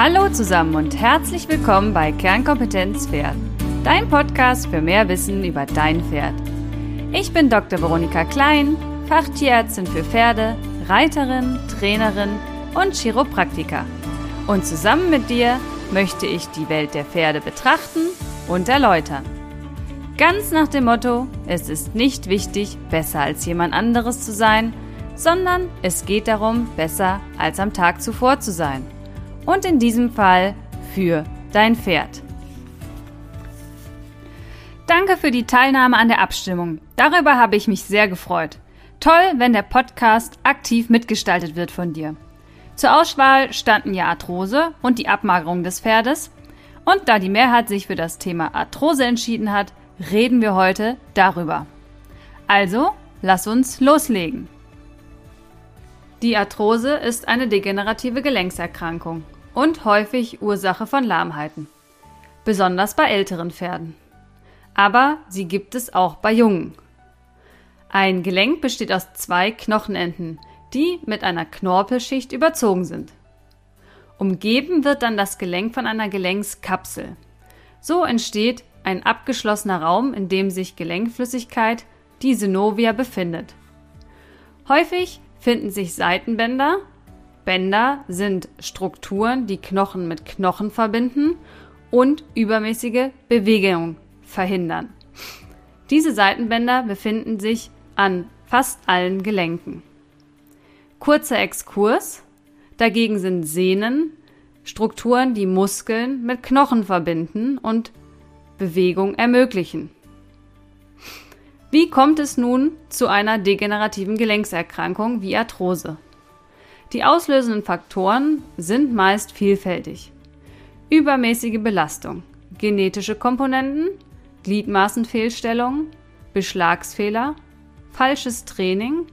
Hallo zusammen und herzlich willkommen bei Kernkompetenz Pferd, dein Podcast für mehr Wissen über dein Pferd. Ich bin Dr. Veronika Klein, Fachtierärztin für Pferde, Reiterin, Trainerin und Chiropraktiker. Und zusammen mit dir möchte ich die Welt der Pferde betrachten und erläutern. Ganz nach dem Motto, es ist nicht wichtig, besser als jemand anderes zu sein, sondern es geht darum, besser als am Tag zuvor zu sein. Und in diesem Fall für dein Pferd. Danke für die Teilnahme an der Abstimmung. Darüber habe ich mich sehr gefreut. Toll, wenn der Podcast aktiv mitgestaltet wird von dir. Zur Auswahl standen ja Arthrose und die Abmagerung des Pferdes. Und da die Mehrheit sich für das Thema Arthrose entschieden hat, reden wir heute darüber. Also, lass uns loslegen. Die Arthrose ist eine degenerative Gelenkserkrankung und häufig Ursache von Lahmheiten. Besonders bei älteren Pferden. Aber sie gibt es auch bei jungen. Ein Gelenk besteht aus zwei Knochenenden, die mit einer Knorpelschicht überzogen sind. Umgeben wird dann das Gelenk von einer Gelenkskapsel. So entsteht ein abgeschlossener Raum, in dem sich Gelenkflüssigkeit, die Synovia, befindet. Häufig finden sich Seitenbänder. Bänder sind Strukturen, die Knochen mit Knochen verbinden und übermäßige Bewegung verhindern. Diese Seitenbänder befinden sich an fast allen Gelenken. Kurzer Exkurs. Dagegen sind Sehnen Strukturen, die Muskeln mit Knochen verbinden und Bewegung ermöglichen. Wie kommt es nun zu einer degenerativen Gelenkserkrankung wie Arthrose? Die auslösenden Faktoren sind meist vielfältig. Übermäßige Belastung, genetische Komponenten, Gliedmaßenfehlstellungen, Beschlagsfehler, falsches Training,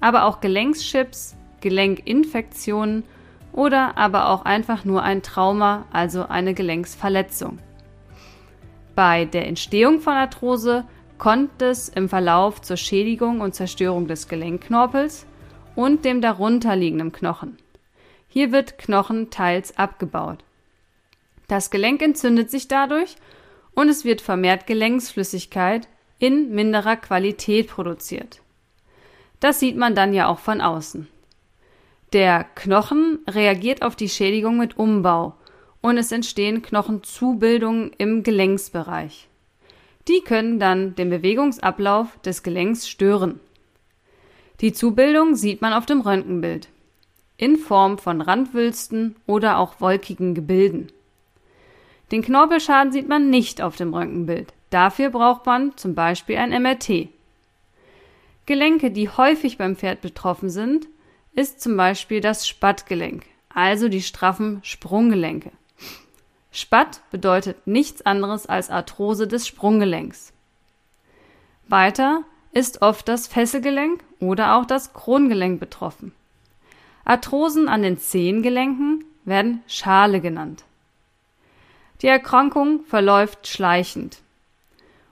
aber auch Gelenkschips, Gelenkinfektionen oder aber auch einfach nur ein Trauma, also eine Gelenksverletzung. Bei der Entstehung von Arthrose kommt es im Verlauf zur Schädigung und Zerstörung des Gelenkknorpels und dem darunterliegenden Knochen. Hier wird Knochen teils abgebaut. Das Gelenk entzündet sich dadurch und es wird vermehrt Gelenksflüssigkeit in minderer Qualität produziert. Das sieht man dann ja auch von außen. Der Knochen reagiert auf die Schädigung mit Umbau und es entstehen Knochenzubildungen im Gelenksbereich. Die können dann den Bewegungsablauf des Gelenks stören. Die Zubildung sieht man auf dem Röntgenbild in Form von Randwülsten oder auch wolkigen Gebilden. Den Knorpelschaden sieht man nicht auf dem Röntgenbild. Dafür braucht man zum Beispiel ein MRT. Gelenke, die häufig beim Pferd betroffen sind, ist zum Beispiel das Spattgelenk, also die straffen Sprunggelenke. Spatt bedeutet nichts anderes als Arthrose des Sprunggelenks. Weiter ist oft das Fesselgelenk oder auch das Krongelenk betroffen. Arthrosen an den Zehengelenken werden Schale genannt. Die Erkrankung verläuft schleichend.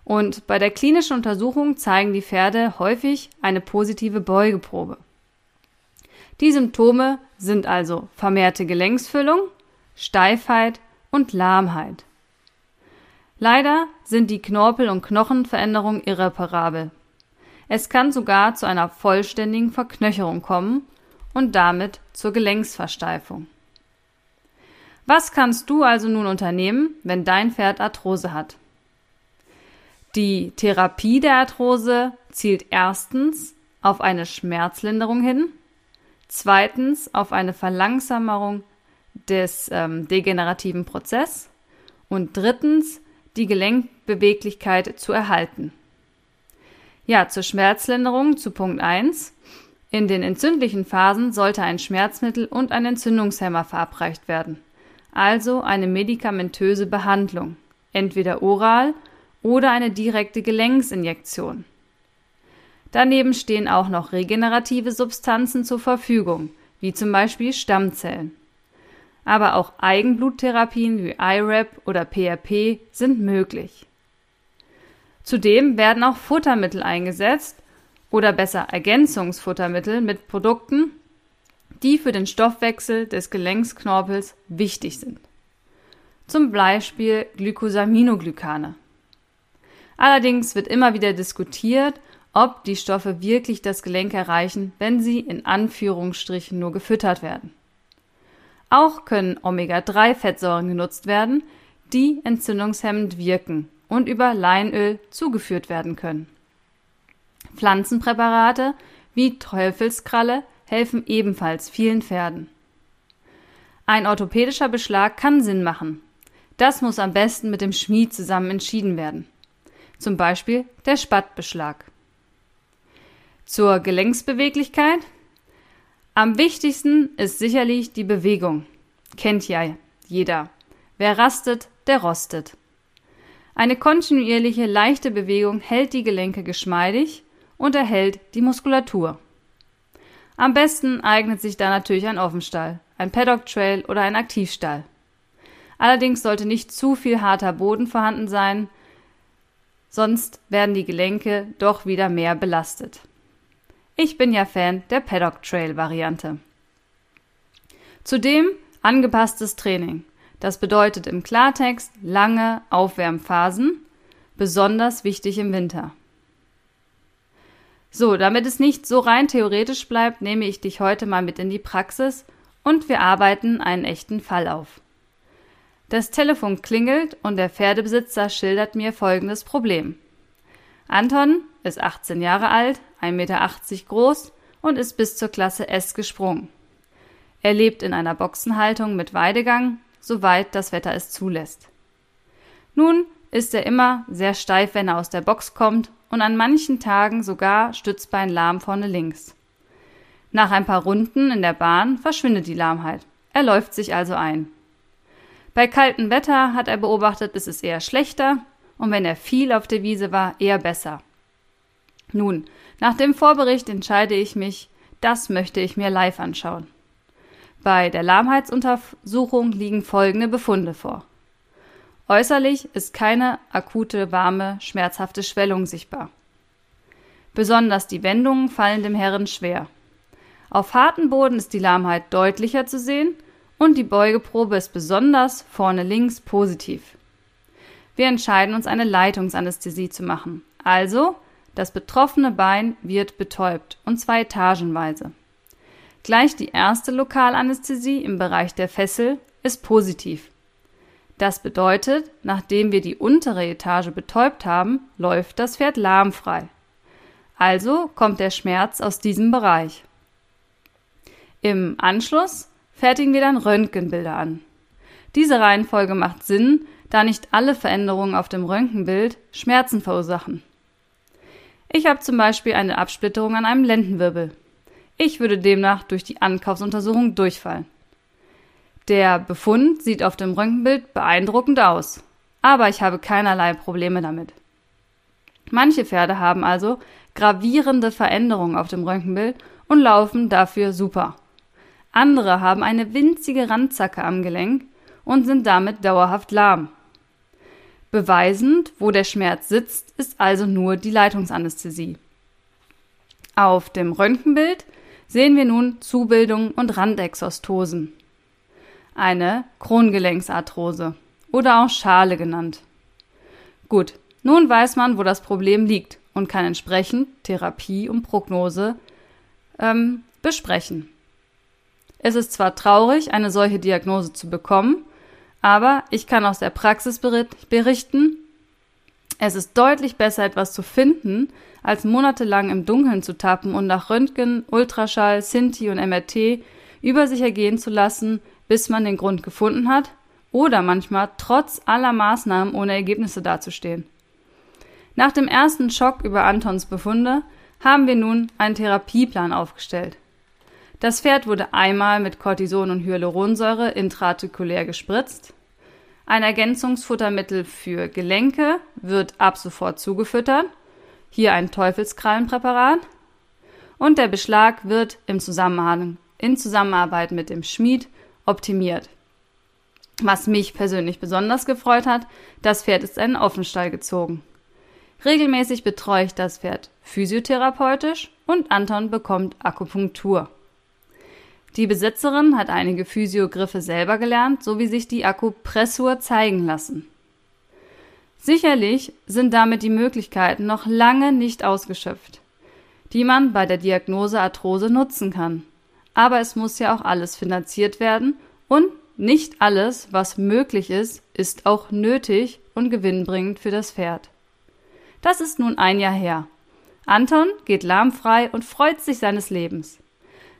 Und bei der klinischen Untersuchung zeigen die Pferde häufig eine positive Beugeprobe. Die Symptome sind also vermehrte Gelenksfüllung, Steifheit und Lahmheit. Leider sind die Knorpel- und Knochenveränderungen irreparabel. Es kann sogar zu einer vollständigen Verknöcherung kommen und damit zur Gelenksversteifung. Was kannst du also nun unternehmen, wenn dein Pferd Arthrose hat? Die Therapie der Arthrose zielt erstens auf eine Schmerzlinderung hin, zweitens auf eine Verlangsamung des ähm, degenerativen Prozesses und drittens die Gelenkbeweglichkeit zu erhalten. Ja, zur Schmerzlinderung zu Punkt 1. In den entzündlichen Phasen sollte ein Schmerzmittel und ein Entzündungshemmer verabreicht werden, also eine medikamentöse Behandlung, entweder oral oder eine direkte Gelenksinjektion. Daneben stehen auch noch regenerative Substanzen zur Verfügung, wie zum Beispiel Stammzellen. Aber auch Eigenbluttherapien wie IRAP oder PRP sind möglich. Zudem werden auch Futtermittel eingesetzt oder besser Ergänzungsfuttermittel mit Produkten, die für den Stoffwechsel des Gelenksknorpels wichtig sind. Zum Beispiel Glycosaminoglycane. Allerdings wird immer wieder diskutiert, ob die Stoffe wirklich das Gelenk erreichen, wenn sie in Anführungsstrichen nur gefüttert werden. Auch können Omega-3-Fettsäuren genutzt werden, die entzündungshemmend wirken und über Leinöl zugeführt werden können. Pflanzenpräparate wie Teufelskralle helfen ebenfalls vielen Pferden. Ein orthopädischer Beschlag kann Sinn machen. Das muss am besten mit dem Schmied zusammen entschieden werden. Zum Beispiel der Spattbeschlag. Zur Gelenksbeweglichkeit. Am wichtigsten ist sicherlich die Bewegung. Kennt ja jeder. Wer rastet, der rostet. Eine kontinuierliche, leichte Bewegung hält die Gelenke geschmeidig und erhält die Muskulatur. Am besten eignet sich da natürlich ein Offenstall, ein Paddock Trail oder ein Aktivstall. Allerdings sollte nicht zu viel harter Boden vorhanden sein, sonst werden die Gelenke doch wieder mehr belastet. Ich bin ja Fan der Paddock Trail Variante. Zudem angepasstes Training. Das bedeutet im Klartext lange Aufwärmphasen, besonders wichtig im Winter. So, damit es nicht so rein theoretisch bleibt, nehme ich dich heute mal mit in die Praxis und wir arbeiten einen echten Fall auf. Das Telefon klingelt und der Pferdebesitzer schildert mir folgendes Problem. Anton ist 18 Jahre alt, 1,80 Meter groß und ist bis zur Klasse S gesprungen. Er lebt in einer Boxenhaltung mit Weidegang, soweit das Wetter es zulässt. Nun ist er immer sehr steif, wenn er aus der Box kommt und an manchen Tagen sogar Stützbein lahm vorne links. Nach ein paar Runden in der Bahn verschwindet die Lahmheit. Er läuft sich also ein. Bei kaltem Wetter hat er beobachtet, ist es eher schlechter und wenn er viel auf der Wiese war, eher besser. Nun, nach dem Vorbericht entscheide ich mich, das möchte ich mir live anschauen. Bei der Lahmheitsuntersuchung liegen folgende Befunde vor. Äußerlich ist keine akute, warme, schmerzhafte Schwellung sichtbar. Besonders die Wendungen fallen dem Herren schwer. Auf harten Boden ist die Lahmheit deutlicher zu sehen und die Beugeprobe ist besonders vorne links positiv. Wir entscheiden uns eine Leitungsanästhesie zu machen. Also, das betroffene Bein wird betäubt und zwar etagenweise. Gleich die erste Lokalanästhesie im Bereich der Fessel ist positiv. Das bedeutet, nachdem wir die untere Etage betäubt haben, läuft das Pferd lahmfrei. Also kommt der Schmerz aus diesem Bereich. Im Anschluss fertigen wir dann Röntgenbilder an. Diese Reihenfolge macht Sinn, da nicht alle Veränderungen auf dem Röntgenbild Schmerzen verursachen. Ich habe zum Beispiel eine Absplitterung an einem Lendenwirbel. Ich würde demnach durch die Ankaufsuntersuchung durchfallen. Der Befund sieht auf dem Röntgenbild beeindruckend aus, aber ich habe keinerlei Probleme damit. Manche Pferde haben also gravierende Veränderungen auf dem Röntgenbild und laufen dafür super. Andere haben eine winzige Randzacke am Gelenk und sind damit dauerhaft lahm. Beweisend, wo der Schmerz sitzt, ist also nur die Leitungsanästhesie. Auf dem Röntgenbild sehen wir nun Zubildungen und Randexostosen. Eine Krongelenksarthrose oder auch Schale genannt. Gut, nun weiß man, wo das Problem liegt und kann entsprechend Therapie und Prognose ähm, besprechen. Es ist zwar traurig, eine solche Diagnose zu bekommen, aber ich kann aus der Praxis berichten, es ist deutlich besser, etwas zu finden, als monatelang im Dunkeln zu tappen und nach Röntgen, Ultraschall, Sinti und MRT über sich ergehen zu lassen, bis man den Grund gefunden hat, oder manchmal trotz aller Maßnahmen ohne Ergebnisse dazustehen. Nach dem ersten Schock über Antons Befunde haben wir nun einen Therapieplan aufgestellt. Das Pferd wurde einmal mit Cortison und Hyaluronsäure intraartikulär gespritzt. Ein Ergänzungsfuttermittel für Gelenke wird ab sofort zugefüttert. Hier ein Teufelskrallenpräparat. Und der Beschlag wird im Zusammenhang, in Zusammenarbeit mit dem Schmied optimiert. Was mich persönlich besonders gefreut hat, das Pferd ist in einen Offenstall gezogen. Regelmäßig betreue ich das Pferd physiotherapeutisch und Anton bekommt Akupunktur. Die Besitzerin hat einige Physiogriffe selber gelernt, sowie sich die Akupressur zeigen lassen. Sicherlich sind damit die Möglichkeiten noch lange nicht ausgeschöpft, die man bei der Diagnose Arthrose nutzen kann. Aber es muss ja auch alles finanziert werden und nicht alles, was möglich ist, ist auch nötig und gewinnbringend für das Pferd. Das ist nun ein Jahr her. Anton geht lahmfrei und freut sich seines Lebens.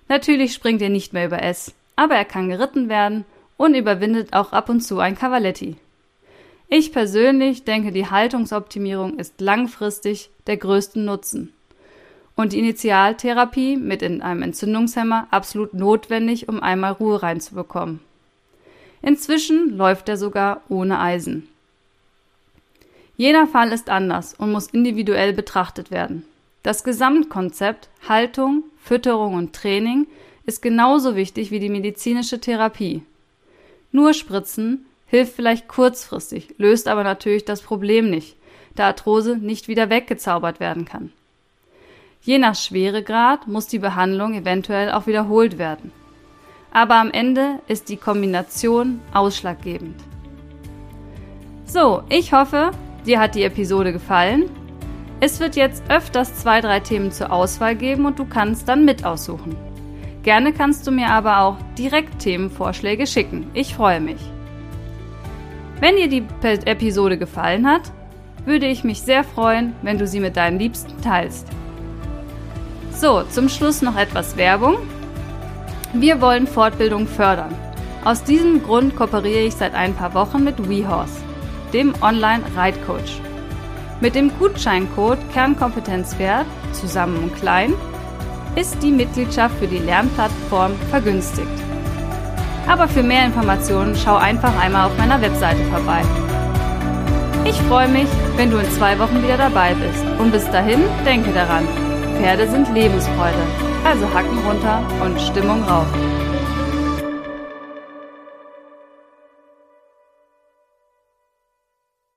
Natürlich springt er nicht mehr über S, aber er kann geritten werden und überwindet auch ab und zu ein Cavaletti. Ich persönlich denke, die Haltungsoptimierung ist langfristig der größte Nutzen und die Initialtherapie mit in einem Entzündungshemmer absolut notwendig, um einmal Ruhe reinzubekommen. Inzwischen läuft er sogar ohne Eisen. Jeder Fall ist anders und muss individuell betrachtet werden. Das Gesamtkonzept Haltung, Fütterung und Training ist genauso wichtig wie die medizinische Therapie. Nur Spritzen hilft vielleicht kurzfristig, löst aber natürlich das Problem nicht, da Arthrose nicht wieder weggezaubert werden kann. Je nach Schweregrad muss die Behandlung eventuell auch wiederholt werden. Aber am Ende ist die Kombination ausschlaggebend. So, ich hoffe, dir hat die Episode gefallen. Es wird jetzt öfters zwei, drei Themen zur Auswahl geben und du kannst dann mit aussuchen. Gerne kannst du mir aber auch direkt Themenvorschläge schicken. Ich freue mich. Wenn dir die Episode gefallen hat, würde ich mich sehr freuen, wenn du sie mit deinen Liebsten teilst. So, zum Schluss noch etwas Werbung. Wir wollen Fortbildung fördern. Aus diesem Grund kooperiere ich seit ein paar Wochen mit WeHorse, dem Online-Reitcoach. Mit dem Gutscheincode Kernkompetenzwert zusammen und klein ist die Mitgliedschaft für die Lernplattform vergünstigt. Aber für mehr Informationen schau einfach einmal auf meiner Webseite vorbei. Ich freue mich, wenn du in zwei Wochen wieder dabei bist. Und bis dahin denke daran, Pferde sind Lebensfreude. Also Hacken runter und Stimmung rauf.